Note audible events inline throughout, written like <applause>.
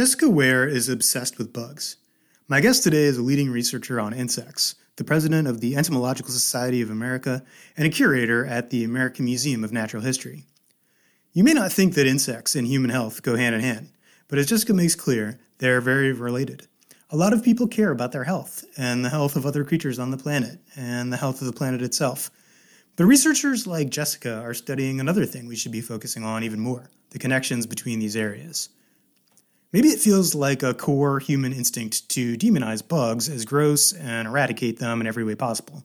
Jessica Ware is obsessed with bugs. My guest today is a leading researcher on insects, the president of the Entomological Society of America, and a curator at the American Museum of Natural History. You may not think that insects and human health go hand in hand, but as Jessica makes clear, they are very related. A lot of people care about their health and the health of other creatures on the planet and the health of the planet itself. But researchers like Jessica are studying another thing we should be focusing on even more the connections between these areas. Maybe it feels like a core human instinct to demonize bugs as gross and eradicate them in every way possible.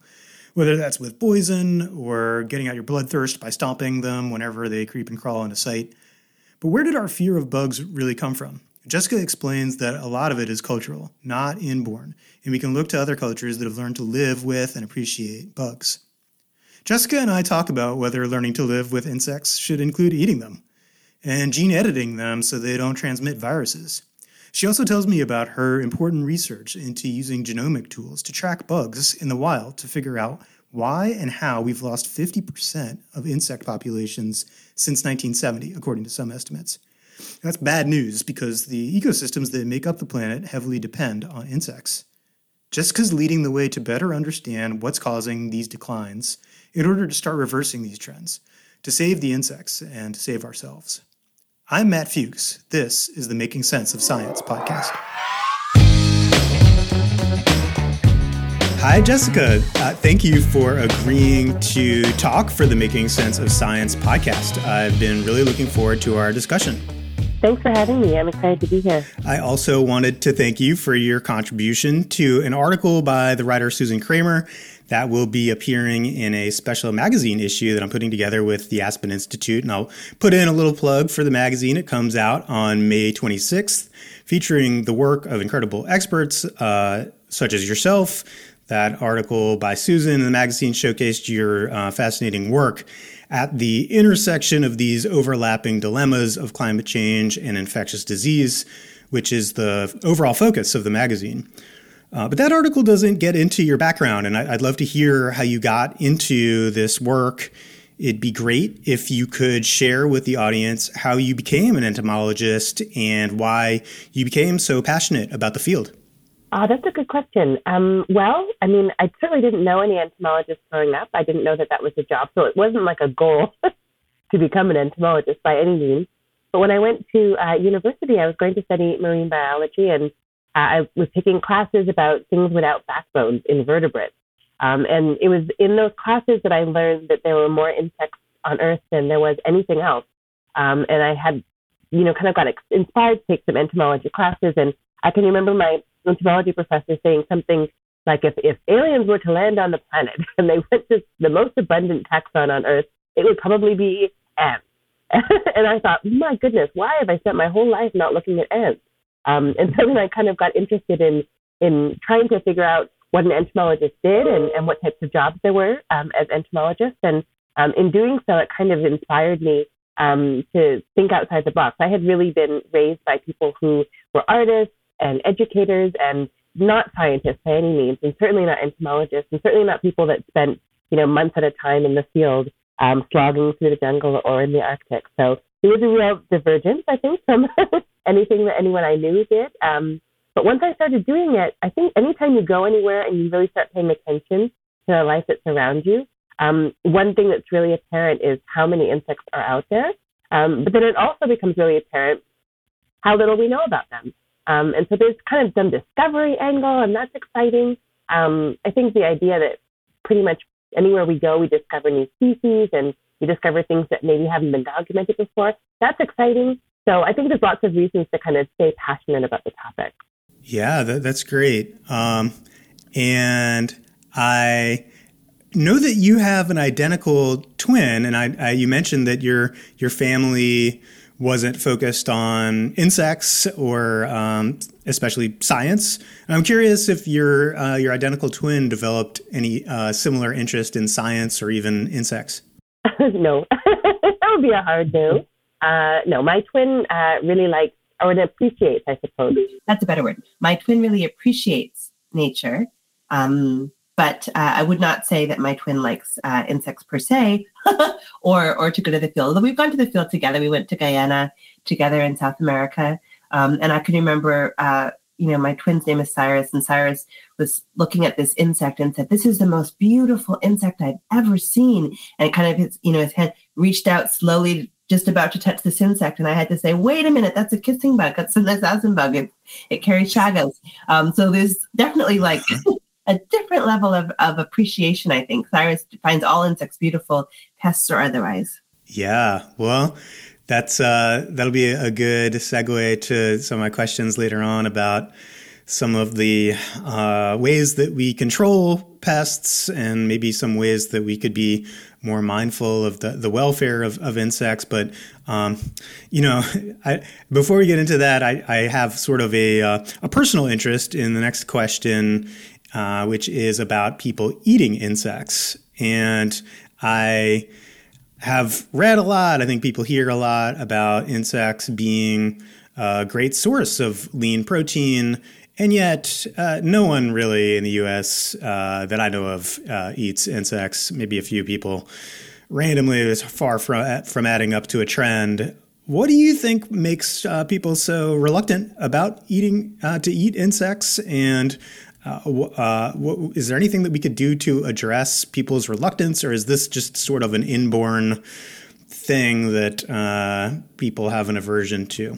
Whether that's with poison or getting out your bloodthirst by stomping them whenever they creep and crawl into sight. But where did our fear of bugs really come from? Jessica explains that a lot of it is cultural, not inborn, and we can look to other cultures that have learned to live with and appreciate bugs. Jessica and I talk about whether learning to live with insects should include eating them and gene editing them so they don't transmit viruses. She also tells me about her important research into using genomic tools to track bugs in the wild to figure out why and how we've lost 50% of insect populations since 1970, according to some estimates. That's bad news because the ecosystems that make up the planet heavily depend on insects. Jessica's leading the way to better understand what's causing these declines in order to start reversing these trends, to save the insects and to save ourselves. I'm Matt Fuchs. This is the Making Sense of Science podcast. Hi, Jessica. Uh, thank you for agreeing to talk for the Making Sense of Science podcast. I've been really looking forward to our discussion. Thanks for having me. I'm excited to be here. I also wanted to thank you for your contribution to an article by the writer Susan Kreimer that will be appearing in a special magazine issue that I'm putting together with the Aspen Institute. And I'll put in a little plug for the magazine. It comes out on May 26th, featuring the work of incredible experts uh, such as yourself. That article by Susan in the magazine showcased your uh, fascinating work at the intersection of these overlapping dilemmas of climate change and infectious disease, which is the overall focus of the magazine. Uh, but that article doesn't get into your background, and I, would love to hear how you got into this work. It'd be great if you could share with the audience how you became an entomologist and why you became so passionate about the field. Uh, that's a good question. Um, well, I mean, I certainly didn't know any entomologists growing up. I didn't know that that was a job, so it wasn't like a goal <laughs> to become an entomologist by any means. But when I went to uh, university, I was going to study marine biology, and I was taking classes about things without backbones, invertebrates. Um, and it was in those classes that I learned that there were more insects on Earth than there was anything else. Um, and I had, you know, kind of got inspired to take some entomology classes. And I can remember my entomology professor saying something like, if, if aliens were to land on the planet <laughs> and they went to the most abundant taxon on Earth, it would probably be ants. <laughs> and I thought, my goodness, why have I spent my whole life not looking at ants? Um, and so then I kind of got interested in in trying to figure out what an entomologist did and, and what types of jobs there were um, as entomologists. And um, in doing so, it kind of inspired me um, to think outside the box. I had really been raised by people who were artists and educators and not scientists by any means, and certainly not entomologists, and certainly not people that spent you know months at a time in the field um, slogging through the jungle or in the Arctic. So there was a real divergence, I think, from <laughs> anything that anyone I knew did. Um, but once I started doing it, I think anytime you go anywhere and you really start paying attention to the life that surrounds you, um, one thing that's really apparent is how many insects are out there. Um, but then it also becomes really apparent how little we know about them. Um, and so there's kind of some discovery angle, and that's exciting. Um, I think the idea that pretty much anywhere we go, we discover new species and we discover things that maybe haven't been documented before. That's exciting. So I think there's lots of reasons to kind of stay passionate about the topic. Yeah, that, that's great. Um, and I know that you have an identical twin, and I, I, you mentioned that your your family wasn't focused on insects or um, especially science. I'm curious if your uh, your identical twin developed any uh, similar interest in science or even insects. <laughs> no, <laughs> that would be a hard no. Uh, no, my twin uh, really likes or appreciates, I suppose. That's a better word. My twin really appreciates nature. Um, but uh, I would not say that my twin likes uh, insects per se, <laughs> or or to go to the field. Although we've gone to the field together. We went to Guyana together in South America. Um, and I can remember, uh, you know, my twin's name is Cyrus, and Cyrus was looking at this insect and said, "This is the most beautiful insect I've ever seen." And kind of his, you know, his head reached out slowly, just about to touch this insect, and I had to say, "Wait a minute, that's a kissing bug. That's an assassin bug. It, it carries Chagas." Um, so there's definitely like <laughs> a different level of, of appreciation, I think. Cyrus finds all insects beautiful, pests or otherwise. Yeah. Well, that's uh, that'll be a good segue to some of my questions later on about some of the uh, ways that we control pests and maybe some ways that we could be more mindful of the, the welfare of, of insects. But, um, you know, <laughs> I, before we get into that, I, I have sort of a, uh, a personal interest in the next question uh, which is about people eating insects. And I have read a lot. I think people hear a lot about insects being a great source of lean protein. And yet, uh, no one really in the US uh, that I know of uh, eats insects, maybe a few people randomly, is far from, from adding up to a trend. What do you think makes uh, people so reluctant about eating uh, to eat insects? And uh, what, is there anything that we could do to address people's reluctance, or is this just sort of an inborn thing that people have an aversion to?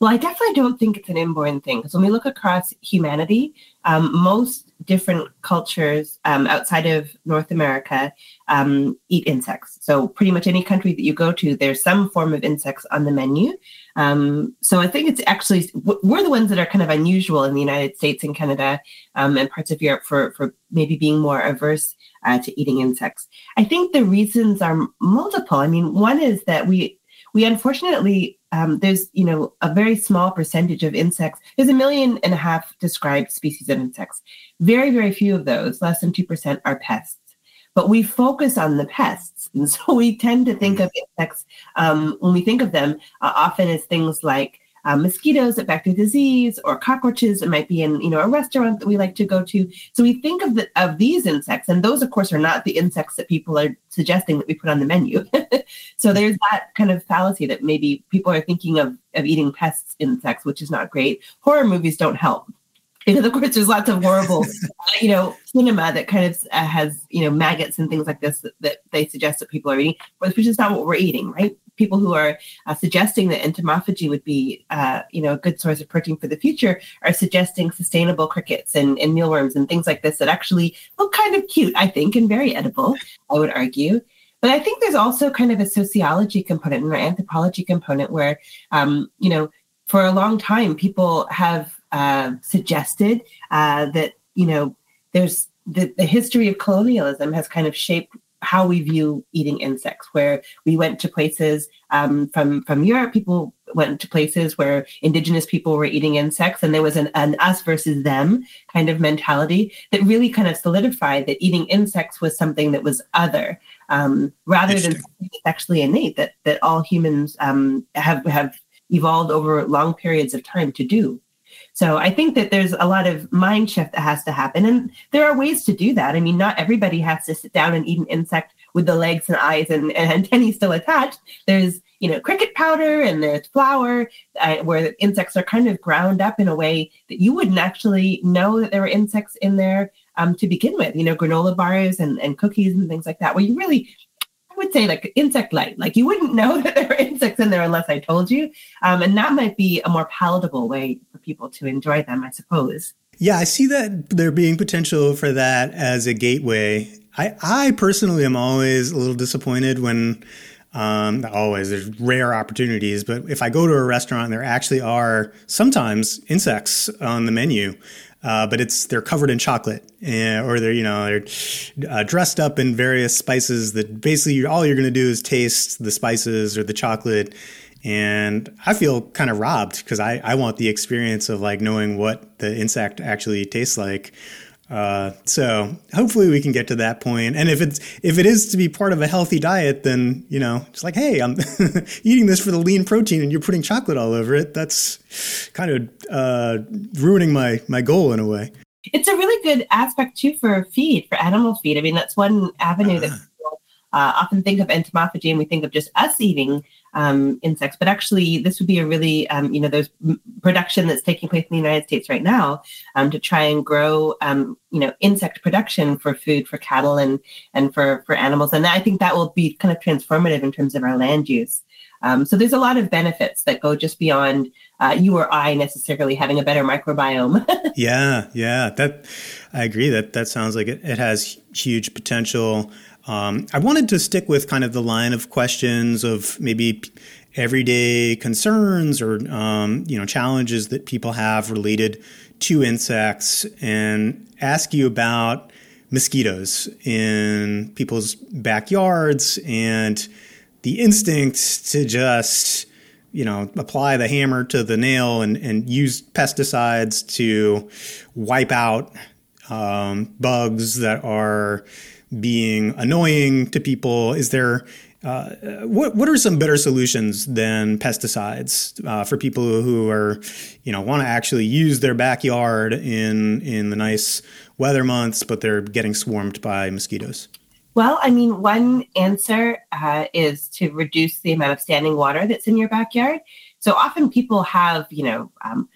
Well, I definitely don't think it's an inborn thing because when we look across humanity, um, most different cultures um, outside of North America um, eat insects. So, pretty much any country that you go to, there's some form of insects on the menu. Um, so, I think it's actually we're the ones that are kind of unusual in the United States and Canada um, and parts of Europe for for maybe being more averse uh, to eating insects. I think the reasons are multiple. I mean, one is that we we unfortunately um, there's you know a very small percentage of insects there's a million and a half described species of insects. Very very few of those less than 2% are pests. But we focus on the pests and so we tend to think of insects um, when we think of them uh, often as things like um, mosquitoes that vector disease or cockroaches that might be in you know a restaurant that we like to go to. So we think of the, of these insects and those of course are not the insects that people are suggesting that we put on the menu. <laughs> So there's that kind of fallacy that maybe people are thinking of of eating pests insects which is not great. Horror movies don't help. Because of course there's lots of horrible <laughs> you know cinema that kind of uh, has you know maggots and things like this that, that, they suggest that people are eating which is not what we're eating right people who are uh, suggesting that entomophagy would be, uh, you know, a good source of protein for the future are suggesting sustainable crickets and, and mealworms and things like this that actually look kind of cute, I think, and very edible, I would argue. But I think there's also kind of a sociology component and an anthropology component where, um, you know, for a long time, people have uh, suggested uh, that, you know, there's the, the history of colonialism has kind of shaped how we view eating insects, where we went to places um, from from Europe, people went to places where indigenous people were eating insects, and there was an, an us versus them kind of mentality that really kind of solidified that eating insects was something that was other, um, rather than actually innate that that all humans um, have have evolved over long periods of time to do. So I think that there's a lot of mind shift that has to happen. And there are ways to do that. I mean, not everybody has to sit down and eat an insect with the legs and eyes and, and <laughs> antennae still attached. There's, you know, cricket powder and there's flour uh, where insects are kind of ground up in a way that you wouldn't actually know that there were insects in there um, to begin with, you know, granola bars and, and cookies and things like that, where you really I would say like insect light. Like you wouldn't <laughs> know that there are insects in there unless I told you. Um, and that might be a more palatable way for people to enjoy them, I suppose. Yeah, I see that there being potential for that as a gateway. I, I personally am always a little disappointed when, um, always, there's rare opportunities, but if I go to a restaurant, there actually are sometimes insects on the menu uh, but it's they're covered in chocolate, and, or they're you know they're uh, dressed up in various spices that basically all you're going to do is taste the spices or the chocolate. And I feel kind of robbed because I, I want the experience of like knowing what the insect actually tastes like. Uh, so hopefully we can get to that point. And if it's if it is to be part of a healthy diet, then you know it's like, hey, I'm <laughs> eating this for the lean protein, and you're putting chocolate all over it. That's kind of uh, ruining my my goal in a way. It's a really good aspect too for feed for animal feed. I mean, that's one avenue uh-huh. that people uh, often think of entomophagy, and we think of just us eating um, insects. But actually, this would be a really, um, you know, there's production that's taking place in the United States right now um, to try and grow, um, you know, insect production for food for cattle and and for for animals. And I think that will be kind of transformative in terms of our land use. Um, so there's a lot of benefits that go just beyond uh, you or I necessarily having a better microbiome. <laughs> yeah, yeah, that I agree. That that sounds like it, it has huge potential. Um, I wanted to stick with kind of the line of questions of maybe everyday concerns or um, you know challenges that people have related to insects, and ask you about mosquitoes in people's backyards and the instinct to just you know apply the hammer to the nail and, and use pesticides to wipe out um, bugs that are being annoying to people is there uh, what what are some better solutions than pesticides uh, for people who are, you know, want to actually use their backyard in in the nice weather months, but they're getting swarmed by mosquitoes? Well, I mean, one answer uh, is to reduce the amount of standing water that's in your backyard. So often people have, you know, um,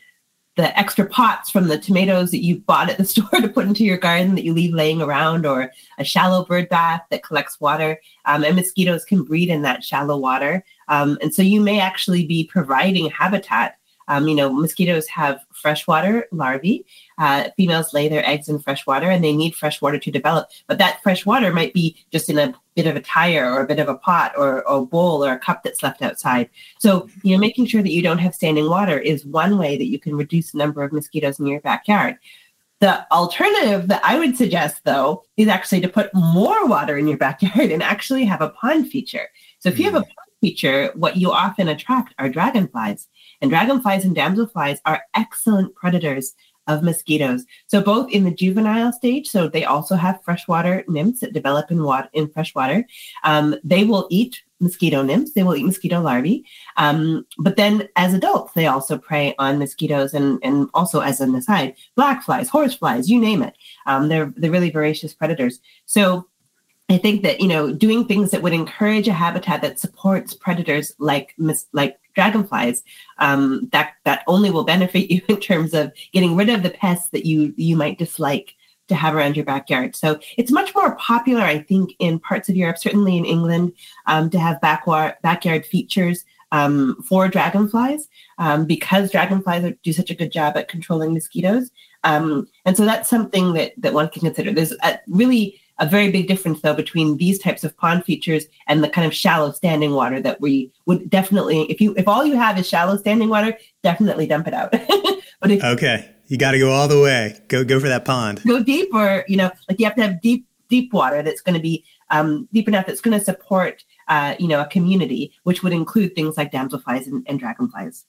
the extra pots from the tomatoes that you bought at the <laughs> store to put into your garden that you leave laying around, or a shallow bird bath that collects water. Um, and mosquitoes can breed in that shallow water. Um, and so you may actually be providing habitat um, you know, mosquitoes have freshwater larvae. Uh, females lay their eggs in fresh water and they need fresh water to develop. But that fresh water might be just in a bit of a tire or a bit of a pot or, or a bowl or a cup that's left outside. So, you know, making sure that you don't have standing water is one way that you can reduce the number of mosquitoes in your backyard. The alternative that I would suggest, though, is actually to put more water in your backyard and actually have a pond feature. So if you have a mm. pond feature, what you often attract are dragonflies. And dragonflies and damselflies are excellent predators of mosquitoes. So both in the juvenile stage, so they also have freshwater nymphs that develop in water in freshwater. Um, they will eat mosquito nymphs. They will eat mosquito larvae. Um, but then as adults, they also prey on mosquitoes and, and also as an aside, black flies, horse flies, you name it. Um, they're, they're really voracious predators. So I think that you know doing things that would encourage a habitat that supports predators like like dragonflies um, that that only will benefit you <laughs> in terms of getting rid of the pests that you you might dislike to have around your backyard. So it's much more popular, I think, in parts of Europe, certainly in England, um, to have backyard backyard features um, for dragonflies um, because dragonflies do such a good job at controlling mosquitoes. Um, and so that's something that that one can consider. There's a really a very big difference though between these types of pond features and the kind of shallow standing water that we would definitely if you if all you have is shallow standing water definitely dump it out. <laughs> But if okay. You got to go all the way. Go go for that pond. Go deep or you know like you have to have deep deep water that's going to be um, deep enough that's going to support uh, you know a community which would include things like damselflies and, and dragonflies.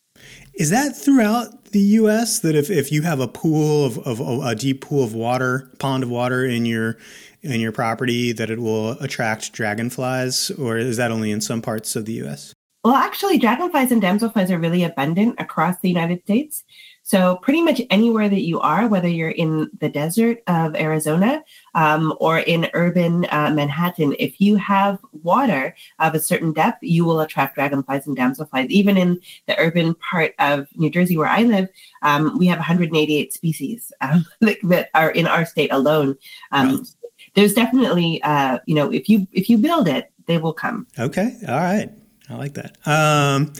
Is that throughout the U.S. that if, if you have a pool of, of a deep pool of water, pond of water in your in your property that it will attract dragonflies, or is that only in some parts of the U.S.? Well, actually, dragonflies and damselflies are really abundant across the United States. So, pretty much anywhere that you are, whether you're in the desert of Arizona um, or in urban uh, Manhattan, if you have water of a certain depth, you will attract dragonflies and damselflies. Even in the urban part of New Jersey, where I live, um, we have 188 species um, <laughs> that, are in our state alone. Um, right there's definitely uh, you know if you if you build it they will come. Okay. All right. I like that. Um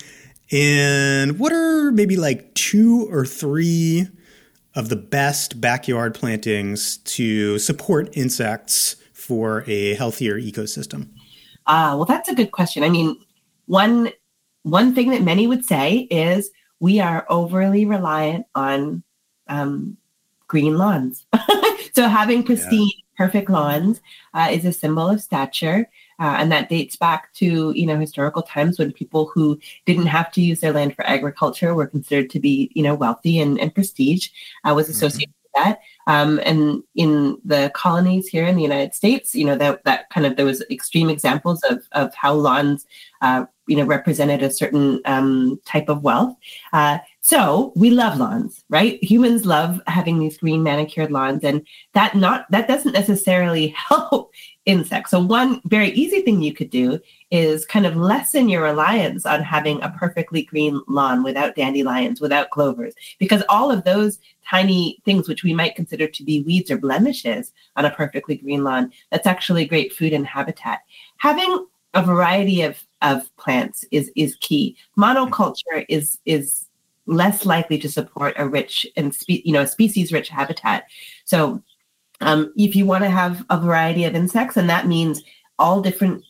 and what are maybe like two or three of the best backyard plantings to support insects for a healthier ecosystem? Ah uh, well that's a good question. I mean one one thing that many would say is we are overly reliant on um, green lawns. <laughs> So having pristine yeah perfect lawns uh, is a symbol of stature. Uh, and that dates back to you know historical times when people who didn't have to use their land for agriculture were considered to be you know wealthy and, and prestige uh, was mm-hmm. associated mm-hmm. with that. Um, and in the colonies here in the United States, you know that that kind of there was extreme examples of of how lawns uh, you know represented a certain um, type of wealth. So we love lawns, right? Humans love having these green manicured lawns, and that not that doesn't necessarily <laughs> help insects. So one very easy thing you could do is kind of lessen your reliance on having a perfectly green lawn without dandelions, without clovers, because all of those tiny things which we might consider to be weeds or blemishes on a perfectly green lawn, that's actually great food and habitat. Having a variety of, of plants is is key. Mm-hmm. Monoculture is is less likely to support a rich and spe- you know species rich habitat. So um, if you want to have a variety of insects, and that means all different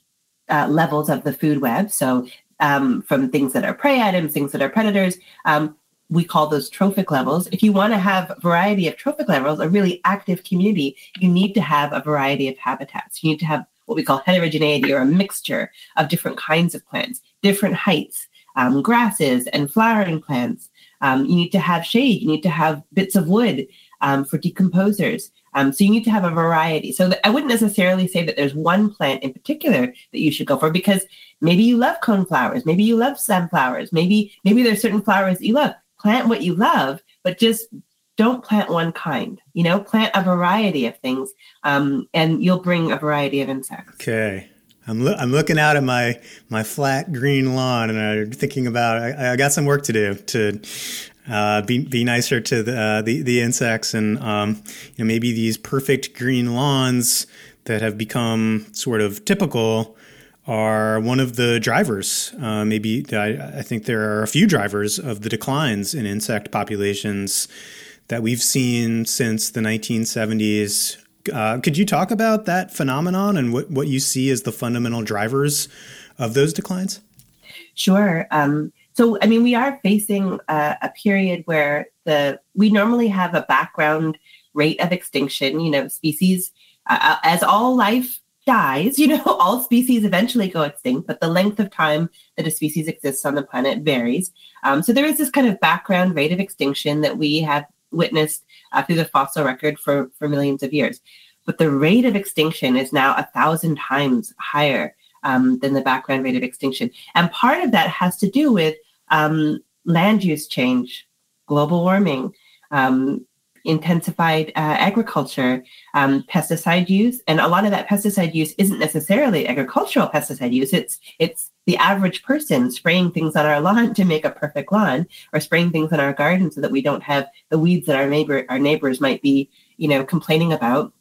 uh, levels of the food web. So um, from things that are prey items, things that are predators. Um, we call those trophic levels. If you want to have a variety of trophic levels, a really active community, you need to have a variety of habitats. You need to have what we call heterogeneity or a mixture of different kinds of plants, different heights, um, grasses and flowering plants. Um, you need to have shade. You need to have bits of wood um, for decomposers. Um, so you need to have a variety. So I wouldn't necessarily say that there's one plant in particular that you should go for because maybe you love coneflowers, maybe you love sunflowers, maybe maybe there's certain flowers that you love. Plant what you love, but just don't plant one kind. You know, plant a variety of things, um, and you'll bring a variety of insects. Okay. I'm, lo- I'm looking out at my my flat green lawn and I'm thinking about I, I got some work to do to uh, be be nicer to the uh, the, the, insects and um, you know maybe these perfect green lawns that have become sort of typical are one of the drivers. Uh, maybe I, I, think there are a few drivers of the declines in insect populations that we've seen since the 1970s. Uh, could you talk about that phenomenon and what, what you see as the fundamental drivers of those declines? Sure. Um, so, I mean, we are facing a, a period where the we normally have a background rate of extinction. You know, species uh, uh as all life dies, <laughs> you know, all species eventually go extinct, but the length of time that a species exists on the planet varies. Um, so there is this kind of background rate of extinction that we have witnessed uh, through the fossil record for, for millions of years. But the rate of extinction is now a thousand times higher um, than the background rate of extinction. And part of that has to do with um, land use change, global warming, um, intensified uh, agriculture, um, pesticide use, and a lot of that pesticide use isn't necessarily agricultural pesticide use. It's it's the average person spraying things on our lawn to make a perfect lawn, or spraying things in our garden so that we don't have the weeds that our neighbor our neighbors might be you know complaining about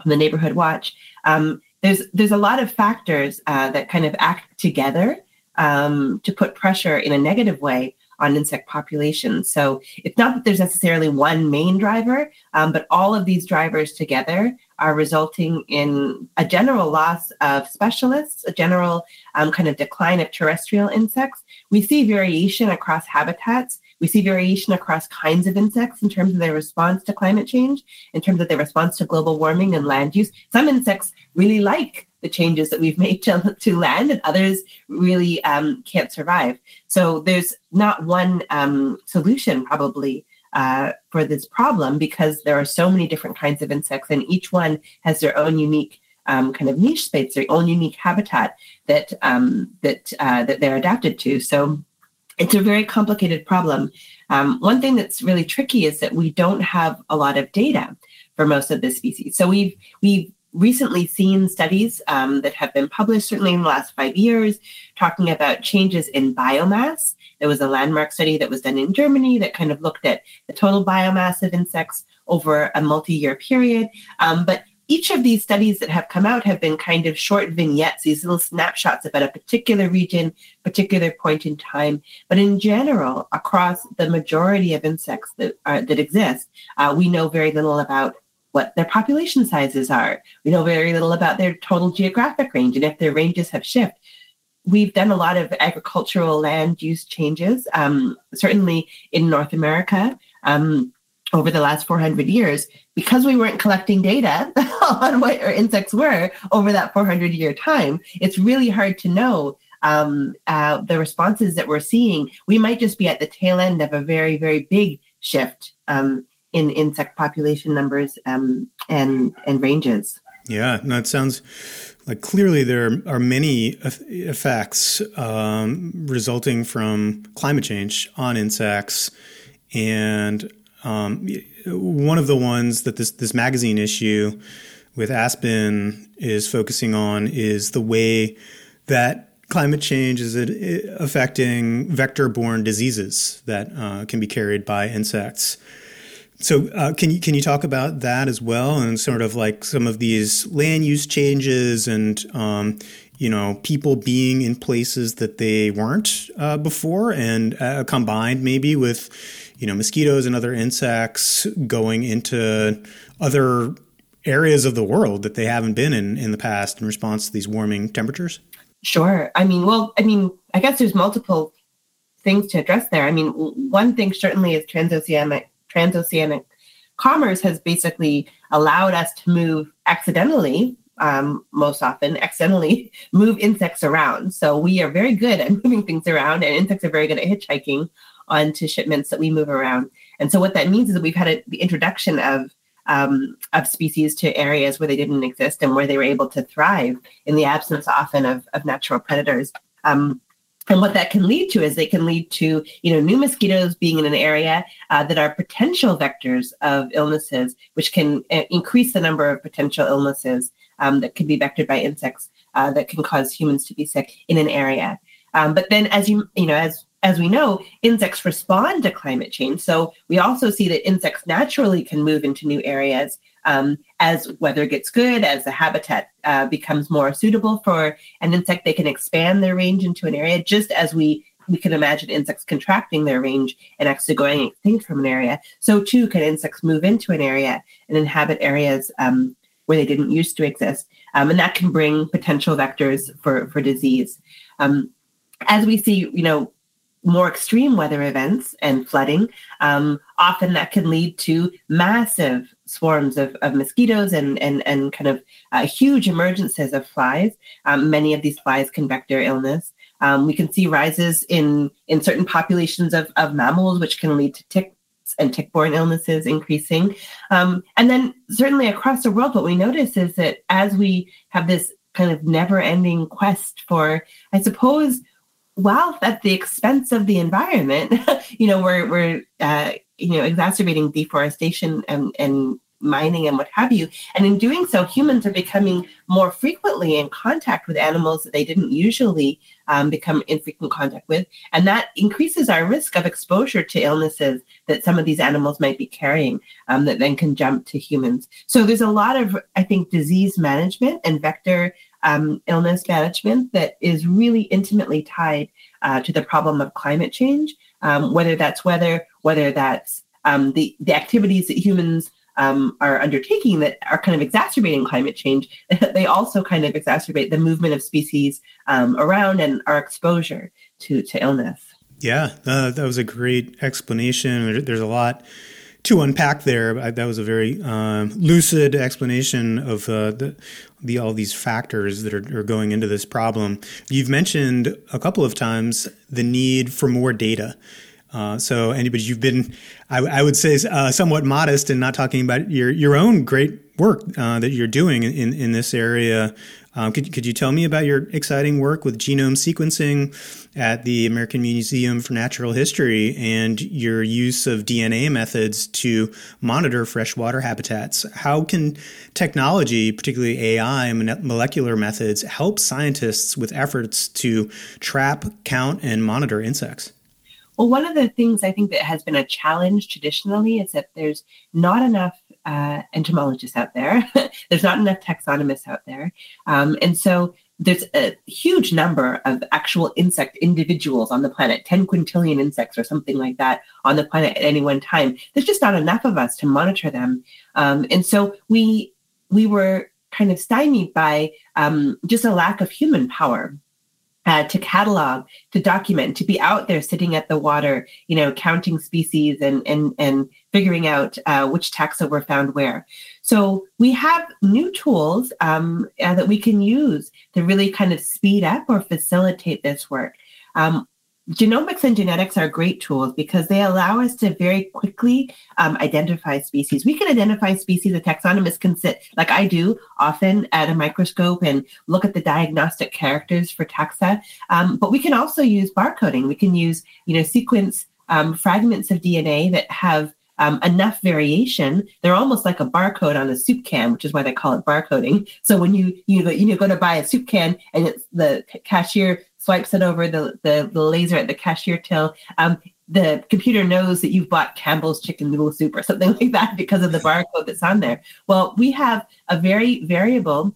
from the neighborhood watch. Um, there's there's a lot of factors uh, that kind of act together um, to put pressure in a negative way on insect populations. So it's not that there's necessarily one main driver, um, but all of these drivers together are resulting in a general loss of specialists, a general um, kind of decline of terrestrial insects. We see variation across habitats. We see variation across kinds of insects in terms of their response to climate change, in terms of their response to global warming and land use. Some insects really like the changes that we've <laughs> made to, to land, and others really um, can't survive. So there's not one um, solution, probably, uh, for this problem because there are so many different kinds of insects, and each one has their own unique um, kind of niche space, their own unique habitat that um, that uh, that they're adapted to. So it's a very complicated problem. Um, one thing that's really tricky is that we don't have a lot of data for most of the species. So we've we've recently seen studies um, that have been published, certainly in the last five years, talking about changes in biomass. There was a landmark study that was done in Germany that kind of looked at the total biomass of insects over a multi-year period. Um, but each of these studies that have come out have been kind of short vignettes, these little snapshots about a particular region, particular point in time. But in general, across the majority of insects that are, that exist, uh, we know very little about what their population sizes are. We know very little about their total geographic range and if their ranges have shifted. We've done a lot of agricultural land use changes, um, certainly in North America. Um, over the last 400 years, because we weren't collecting data <laughs> on what our insects were over that 400 year time, it's really hard to know um, uh, the responses that we're seeing. We might just be at the tail end of a very, very big shift um, in insect population numbers um, and and ranges. Yeah, no, it sounds like clearly there are many effects um, resulting from climate change on insects And um, one of the ones that this this magazine issue with Aspen is focusing on is the way that climate change is affecting vector-borne diseases that uh, can be carried by insects. So, uh, can you can you talk about that as well, and sort of like some of these land use changes, and um, you know, people being in places that they weren't uh, before, and uh, combined maybe with you know mosquitoes and other insects going into other areas of the world that they haven't been in in the past in response to these warming temperatures. Sure. I mean, well, I mean, I guess there's multiple things to address there. I mean, one thing certainly is transoceanic transoceanic commerce has basically allowed us to move accidentally um, most often accidentally <laughs> move insects around. So we are very good at <laughs> moving things around, and insects are very good at hitchhiking onto shipments that we move around. And so what that means is that we've had a, the introduction of um, of species to areas where they didn't exist and where they were able to thrive in the absence often of, of natural predators. Um, and what that can lead to is they can lead to you know new mosquitoes being in an area uh, that are potential vectors of illnesses which can uh, increase the number of potential illnesses um, that can be vectored by insects uh, that can cause humans to be sick in an area um, but then as you you know as as we know insects respond to climate change so we also see that insects naturally can move into new areas um, as weather gets good, as the habitat uh, becomes more suitable for an insect, they can expand their range into an area, just as we we can imagine insects contracting their range and actually going extinct from an area. So too can insects move into an area and inhabit areas um, where they didn't used to exist, um, and that can bring potential vectors for for disease. Um, as we see, you know, more extreme weather events and flooding, um, often that can lead to massive swarms of, of mosquitoes and, and, and kind of uh, huge emergences of flies. Um, many of these flies can vector illness. Um, we can see rises in, in certain populations of, of mammals, which can lead to ticks and tick-borne illnesses increasing. Um, and then certainly across the world, what we notice is that as we have this kind of never-ending quest for, I suppose, wealth at the expense of the environment. <laughs> you know, we're we're uh, you know exacerbating deforestation and and mining and what have you. And in doing so, humans are becoming more frequently in contact with animals that they didn't usually um, become in frequent contact with. And that increases our risk of exposure to illnesses that some of these animals might be carrying um, that then can jump to humans. So there's a lot of, I think, disease management and vector um, illness management that is really intimately tied uh, to the problem of climate change, um, whether that's weather, whether that's um, the, the activities that humans um, are undertaking that are kind of exacerbating climate change, <laughs> they also kind of exacerbate the movement of species um, around and our exposure to, to illness. Yeah, uh, that was a great explanation. There's a lot to unpack there. That was a very um, lucid explanation of uh, the, the, all these factors that are, are, going into this problem. You've mentioned a couple of times the need for more data. Uh, so anybody you've been, I, I would say, uh, somewhat modest in not talking about your your own great work uh, that you're doing in in this area um, could, could you tell me about your exciting work with genome sequencing at the American Museum for Natural History and your use of DNA methods to monitor freshwater habitats? How can technology, particularly AI and molecular methods, help scientists with efforts to trap, count, and monitor insects? Well, one of the things I think that has been a challenge traditionally is that there's not enough uh, entomologists out there. <laughs> there's not enough taxonomists out there. Um, and so there's a huge number of actual insect individuals on the planet 10 quintillion insects or something like that on the planet at any one time there's just not enough of us to monitor them um, and so we we were kind of stymied by um, just a lack of human power uh, to catalog, to document, to be out there sitting at the water, you know, counting species and and and figuring out uh, which taxa were found where. So we have new tools um, uh, that we can use to really kind of speed up or facilitate this work. Um, genomics and genetics are great tools because they allow us to very quickly um, identify species. We can identify species, a taxonomist can sit, like I do often, at a microscope and look at the diagnostic characters for taxa. Um, but we can also use barcoding. We can use, you know, sequence um, fragments of DNA that have um, enough variation, they're almost like a barcode on a soup can, which is why they call it barcoding. So when you you know, you go to buy a soup can and it's the cashier swipes it over the, the, the laser at the cashier till, um, the computer knows that you've bought Campbell's chicken noodle soup or something <laughs> like that because of the barcode that's on there. Well, we have a very variable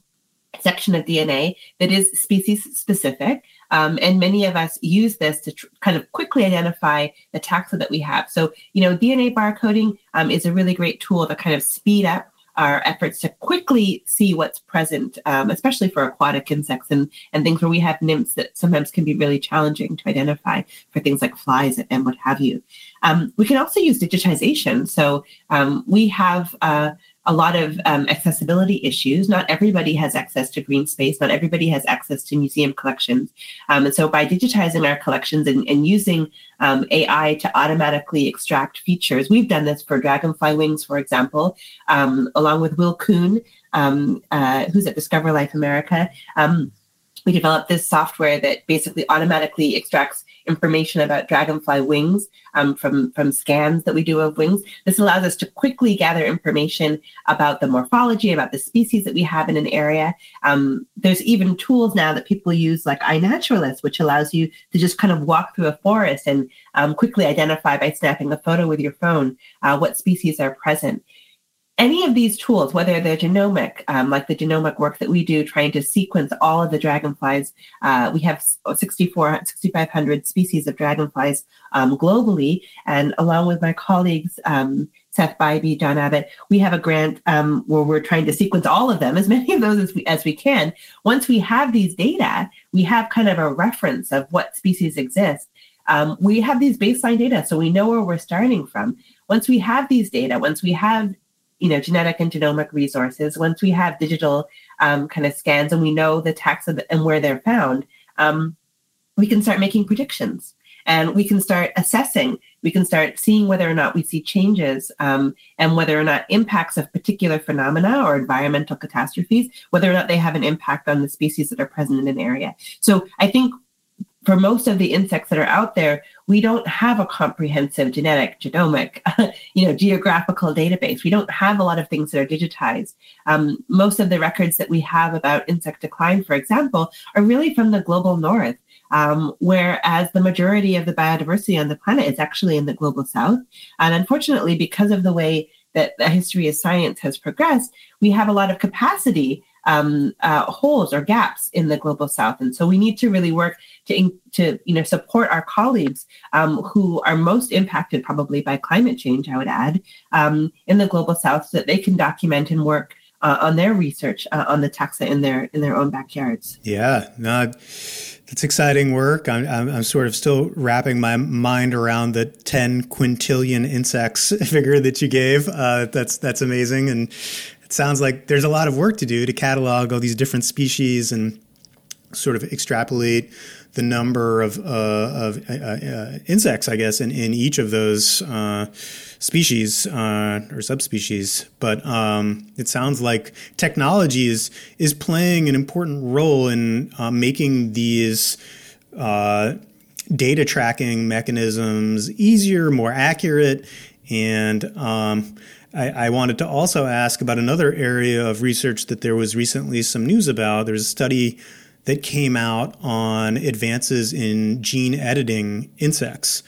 section of DNA that is species specific. Um, and many of us use this to tr- kind of quickly identify the taxa that we have. So, you know, DNA barcoding um, is a really great tool to kind of speed up our efforts to quickly see what's present, um, especially for aquatic insects and, and things where we have nymphs that sometimes can be really challenging to identify for things like flies and what have you. Um, we can also use digitization. So um, we have uh, a lot of um, accessibility issues. Not everybody has access to green space. Not everybody has access to museum collections. Um, and so by digitizing our collections and, and using um, AI to automatically extract features, we've done this for dragonfly wings, for example, um, along with Will Kuhn, um, uh, who's at Discover Life America. Um, we developed this software that basically automatically extracts information about dragonfly wings um, from, from scans that we do of wings. This allows us to quickly gather information about the morphology, about the species that we have in an area. Um, there's even tools now that people use like iNaturalist, which allows you to just kind of walk through a forest and um, quickly identify by snapping a photo with your phone uh, what species are present any of these tools, whether they're genomic, um, like the genomic work that we do, trying to sequence all of the dragonflies, uh, we have 64, 6,500 species of dragonflies um, globally. And along with my colleagues, um, Seth Bybee, John Abbott, we have a grant um, where we're trying to sequence all of them, as <laughs> many of those as we, as we can. Once we have these data, we have kind of a reference of what species exist. Um, we have these baseline data, so we know where we're starting from. Once we have these data, once we have you know, genetic and genomic resources, once we have digital um, kind of scans and we know the taxa and where they're found, um, we can start making predictions and we can start assessing. We can start seeing whether or not we see changes um, and whether or not impacts of particular phenomena or environmental catastrophes, whether or not they have an impact on the species that are present in an area. So I think for most of the insects that are out there, we don't have a comprehensive genetic, genomic, <laughs> you know, geographical database. We don't have a lot of things that are digitized. Um, most of the records that we have about insect decline, for example, are really from the global north. Um, whereas the majority of the biodiversity on the planet is actually in the global south. And unfortunately, because of the way that the history of science has progressed, we have a lot of capacity um, uh, holes or gaps in the global south. And so we need to really work to, to you know, support our colleagues um, who are most impacted probably by climate change, I would add, um, in the global south so that they can document and work uh, on their research uh, on the taxa in their in their own backyards. Yeah, no, that's exciting work. I'm, I'm, I'm, sort of still wrapping my mind around the 10 quintillion insects <laughs> figure that you gave. Uh, that's that's amazing, and it sounds like there's a lot of work to do to catalog all these different species and sort of extrapolate the number of, uh, of uh, uh, insects, I guess, in, in each of those uh, species uh, or subspecies. But um, it sounds like technology is is playing an important role in uh, making these data tracking mechanisms easier, more accurate, and um, I, I, wanted to also ask about another area of research that there was recently some news about. There's a study that came out on advances in gene editing insects.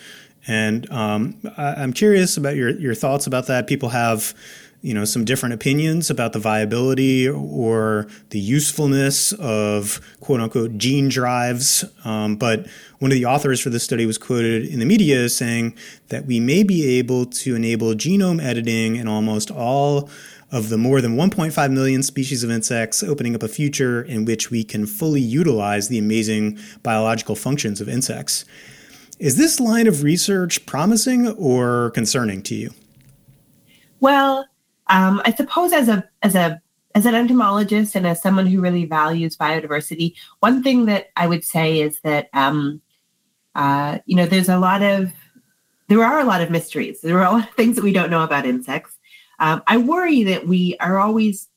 And um, I, am curious about your, your thoughts about that. People have you know some different opinions about the viability or the usefulness of quote unquote gene drives. Um, but one of the authors for this study was quoted in the media as saying that we may be able to enable genome editing in almost all of the more than 1.5 million species of insects, opening up a future in which we can fully utilize the amazing biological functions of insects. Is this line of research promising or concerning to you? Well, um, I suppose as a as a as an entomologist and as someone who really values biodiversity, one thing that I would say is that um, uh, you know there's a lot of there are a lot of mysteries. There are a lot of things that we don't know about insects. Um, I worry that we are always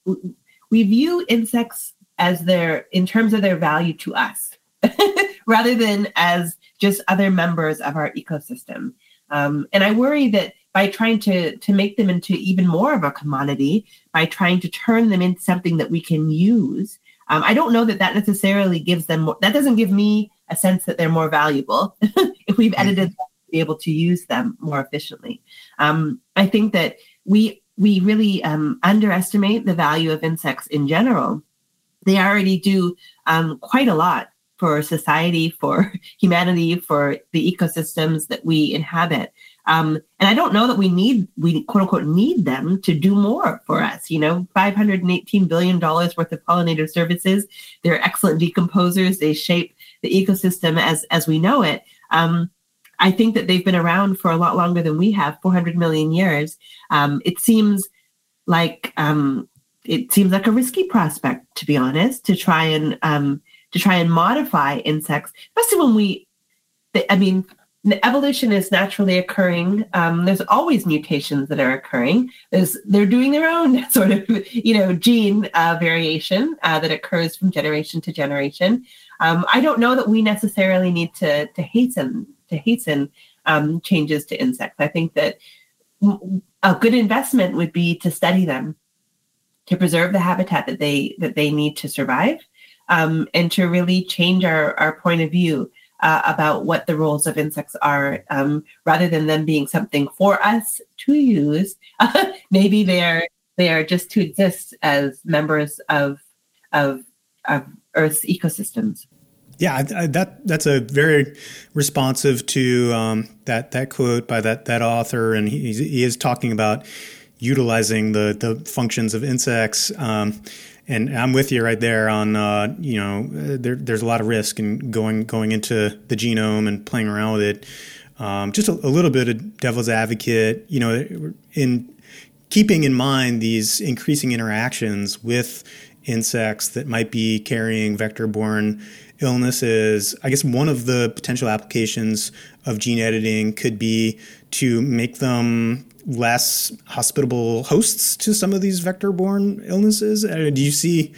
we view insects as their in terms of their value to us, <laughs> rather than as just other members of our ecosystem. Um, and I worry that by trying to to make them into even more of a commodity, by trying to turn them into something that we can use, um, I don't know that that necessarily gives them more. That doesn't give me a sense that they're more valuable <laughs> if we've mm-hmm. edited them to be able to use them more efficiently. Um, I think that we we really um, underestimate the value of insects in general. They already do um, quite a lot for society, for <laughs> humanity, for the ecosystems that we inhabit. Um, and I don't know that we need, we quote unquote need them to do more for us. You know, $518 billion worth of pollinator services. They're excellent decomposers. They shape the ecosystem as, as we know it. Um, I think that they've been around for a lot longer than we have, 400 million years. Um, it seems like um, it seems like a risky prospect, to be honest, to try and um, to try and modify insects, especially when we, I mean, evolution is naturally occurring. Um, there's always mutations that are occurring. There's, they're doing their own <laughs> sort of, you know, gene uh, variation uh, that occurs from generation to generation. Um, I don't know that we necessarily need to to hasten to hasten um, changes to insects. I think that a good investment would be to study them, to preserve the habitat that they that they need to survive, um, and to really change our, our point of view uh, about what the roles of insects are, um, rather than them being something for us to use. <laughs> maybe they're they are just to exist as members of of, of Earth's ecosystems. Yeah, that that's a very responsive to um, that that quote by that that author, and he, he is talking about utilizing the the functions of insects. Um, and I'm with you right there on uh, you know there, there's a lot of risk in going going into the genome and playing around with it. Um, just a, a, little bit of devil's advocate, you know, in keeping in mind these increasing interactions with insects that might be carrying vector-borne illnesses. I guess one of the potential applications of gene editing could be to make them less hospitable hosts to some of these vector borne illnesses? Uh, do you see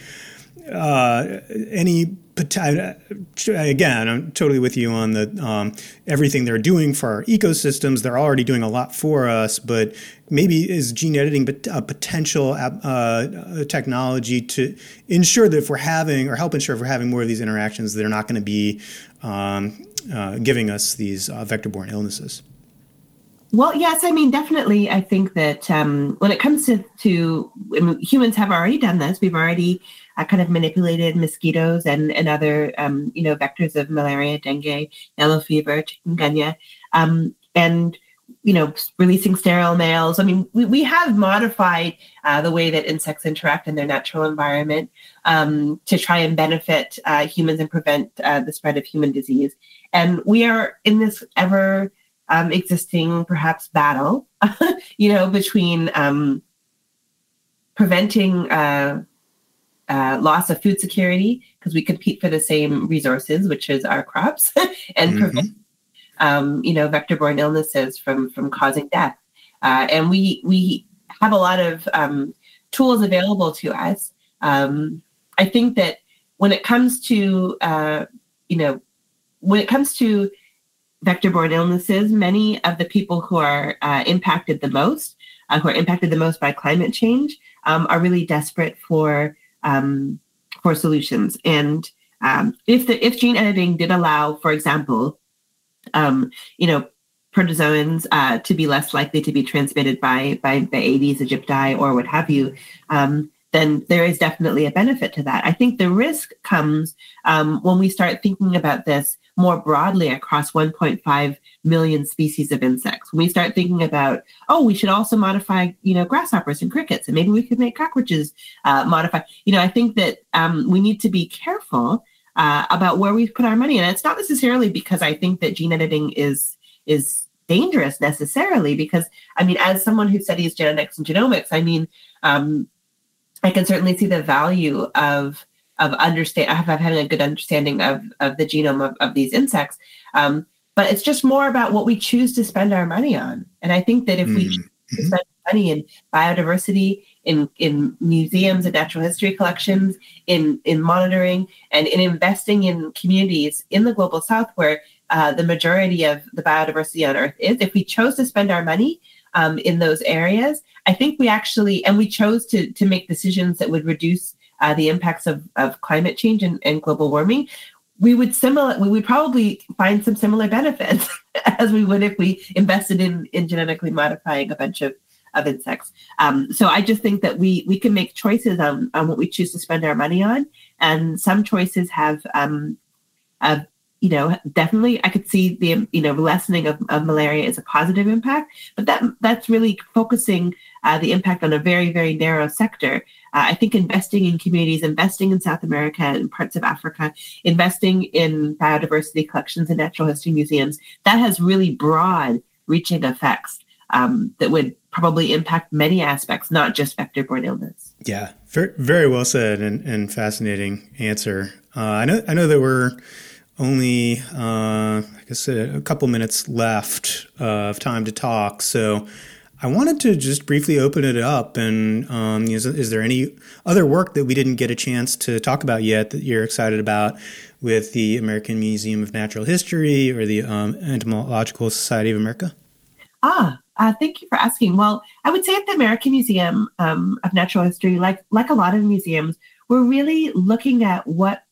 uh, any again i'm totally with you on the um, everything they're doing for our ecosystems they're already doing a lot for us but maybe is gene editing a potential uh, technology to ensure that if we're having or help ensure if we're having more of these interactions they're not going to be um, uh, giving us these uh, vector-borne illnesses well, yes, I mean, definitely. I think that um, when it comes to, to I mean, humans have already done this. We've already uh, kind of manipulated mosquitoes and, and other, um, you know, vectors of malaria, dengue, yellow fever, chikungunya, um, and, you know, releasing sterile males. I mean, we, we have modified uh, the way that insects interact in their natural environment um, to try and benefit uh, humans and prevent uh, the spread of human disease. And we are in this ever um, existing perhaps battle, <laughs> you know, between um, preventing uh, uh, loss of food security because we compete for the same resources, which is our crops, <laughs> and mm-hmm. prevent, um, you know, vector-borne illnesses from from causing death. Uh, and we we have a lot of um, tools available to us. Um, I think that when it comes to uh, you know when it comes to vector-borne illnesses, many of the people who are uh, impacted the most, uh, who are impacted the most by climate change, um, are really desperate for um, for solutions. And um, if the if gene editing did allow, for example, um, you know, protozoans uh, to be less likely to be transmitted by by the Aedes aegypti or what have you, um, then there is definitely a benefit to that. I think the risk comes um, when we start thinking about this more broadly across 1.5 million species of insects. When we start thinking about, oh, we should also modify, you know, grasshoppers and crickets, and maybe we could make cockroaches uh, modify. You know, I think that um, we need to be careful uh, about where we put our money, and it's not necessarily because I think that gene editing is is dangerous necessarily. Because I mean, as someone who studies genetics and genomics, I mean, um, I can certainly see the value of of understand of having a good understanding of of the genome of, of these insects. Um, but it's just more about what we choose to spend our money on. And I think that if we mm-hmm. spend money in biodiversity, in in museums and natural history collections, in in monitoring and in investing in communities in the global south where uh, the majority of the biodiversity on Earth is, if we chose to spend our money um, in those areas, I think we actually, and we chose to to make decisions that would reduce uh, the impacts of, of climate change and, and global warming, we would similar we would probably find some similar benefits <laughs> as we would if we invested in in genetically modifying a bunch of of insects. Um, so I just think that we we can make choices on on what we choose to spend our money on, and some choices have um, have you know, definitely I could see the, you know, lessening of, of malaria is a positive impact, but that that's really focusing uh, the impact on a very, very narrow sector. Uh, I think investing in communities, investing in South America and parts of Africa, investing in biodiversity collections and natural history museums, that has really broad reaching effects um, that would probably impact many aspects, not just vector-borne illness. Yeah, very, well said and, and fascinating answer. Uh, I know, I know that we're only, uh, I said, a couple minutes left uh, of time to talk. So I wanted to just briefly open it up. And um, is, is, there any other work that we didn't get a chance to talk about yet that you're excited about with the American Museum of Natural History or the um, Entomological Society of America? Ah, uh, thank you for asking. Well, I would say at the American Museum um, of Natural History, like like a lot of museums, we're really looking at what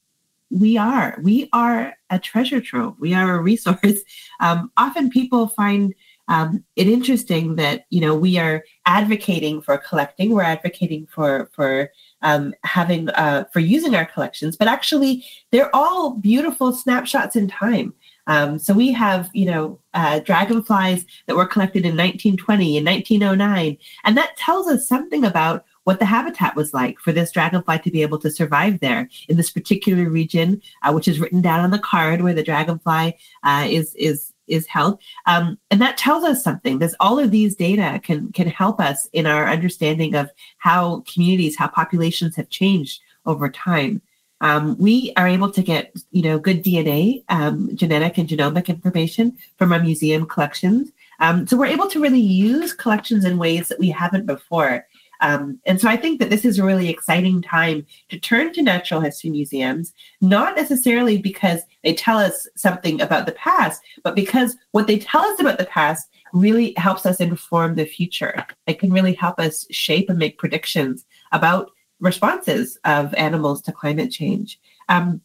we are. We are a treasure trove. We are a resource. <laughs> Um, often people find um, it interesting that you know we are advocating for collecting. We're advocating for for um, having uh, for using our collections, but actually they're all beautiful snapshots in time. Um, so we have, you know, uh, dragonflies that were collected in 1920 and 1909, and that tells us something about what the habitat was like for this dragonfly to be able to survive there in this particular region, uh, which is written down on the card where the dragonfly uh, is is is health. um, and that tells us something. There's all of these data can can help us in our understanding of how communities, how populations have changed over time. Um, we are able to get you know good DNA, um, genetic and genomic information from our museum collections. Um, so we're able to really use collections in ways that we haven't before. Um, and so I think that this is a really exciting time to turn to natural history museums, not necessarily because they tell us something about the past, but because what they tell us about the past really helps us inform the future. It can really help us shape and make predictions about responses of animals to climate change. Um,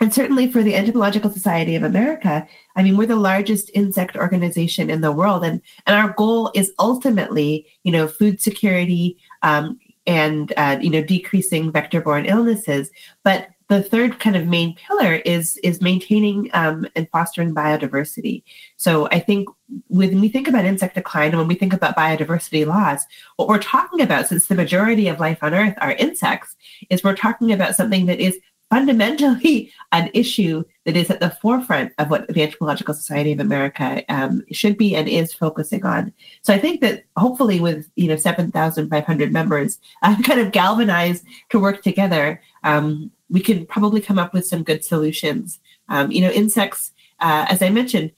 and certainly for the Entomological Society of America, I mean, we're the largest insect organization in the world, and and our goal is ultimately, you know, food security um, and uh, you know decreasing vector-borne illnesses. But the third kind of main pillar is is maintaining um, and fostering biodiversity. So I think when we think about insect decline and when we think about biodiversity loss, what we're talking about, since the majority of life on Earth are insects, is we're talking about something that is fundamentally <laughs> an issue that is at the forefront of what the Entomological Society of America um, should be and is focusing on. So I think that hopefully, with you know seven thousand five hundred members, uh, <laughs> kind of galvanized to work together, um, we can probably come up with some good solutions. Um, you know, insects, uh, as I mentioned,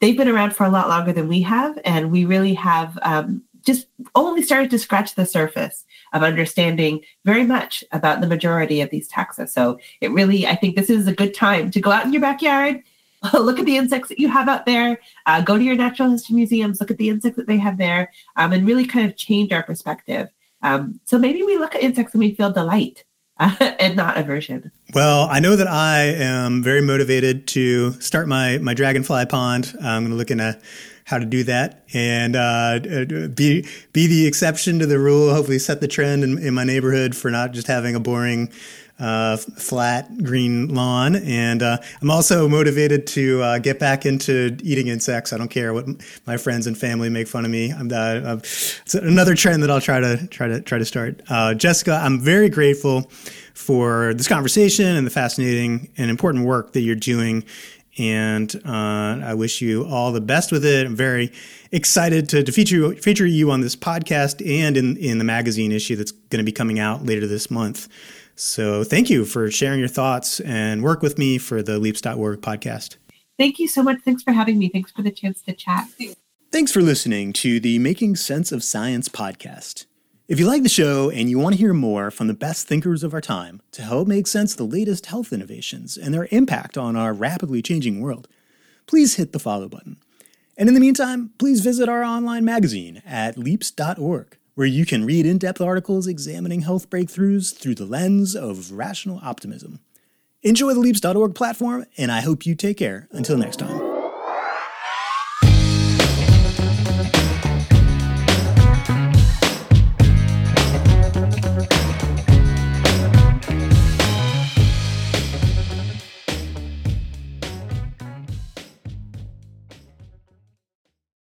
they've been around for a lot longer than we have, and we really have um, just only started to scratch the surface of understanding very much about the majority of these taxa. So it really, I think this is a good time to go out in your backyard, <laughs> look at the insects that you have out there, uh, go to your natural history museums, look at the insects that they have there, um, and really kind of change our perspective. Um, so maybe we look at insects and we feel delight. Uh, <laughs> and not aversion. Well, I know that I am very motivated to start my my dragonfly pond. I'm going to look into how to do that and uh, be be the exception to the rule. Hopefully, set the trend in, in my neighborhood for not just having a boring. Uh, flat green lawn, and uh, I'm also motivated to uh, get back into eating insects. I don't care what my friends and family make fun of me. I'm, uh, it's another trend that I'll try to try to try to start. Uh, Jessica, I'm very grateful for this conversation and the fascinating and important work that you're doing and uh, I wish you all the best with it. I'm very excited to, to feature feature you on this podcast and in in the magazine issue that's going to be coming out later this month. So thank you for sharing your thoughts and work with me for the Leaps.org podcast. Thank you so much. Thanks for having me. Thanks for the chance to chat. Thanks for listening to the Making Sense of Science podcast. If you like the show and you want to hear more from the best thinkers of our time to help make sense of the latest health innovations and their impact on our rapidly changing world, please hit the follow button. And in the meantime, please visit our online magazine at leaps.org, where you can read in depth articles examining health breakthroughs through the lens of rational optimism. Enjoy the leaps.org platform, and I hope you take care until next time.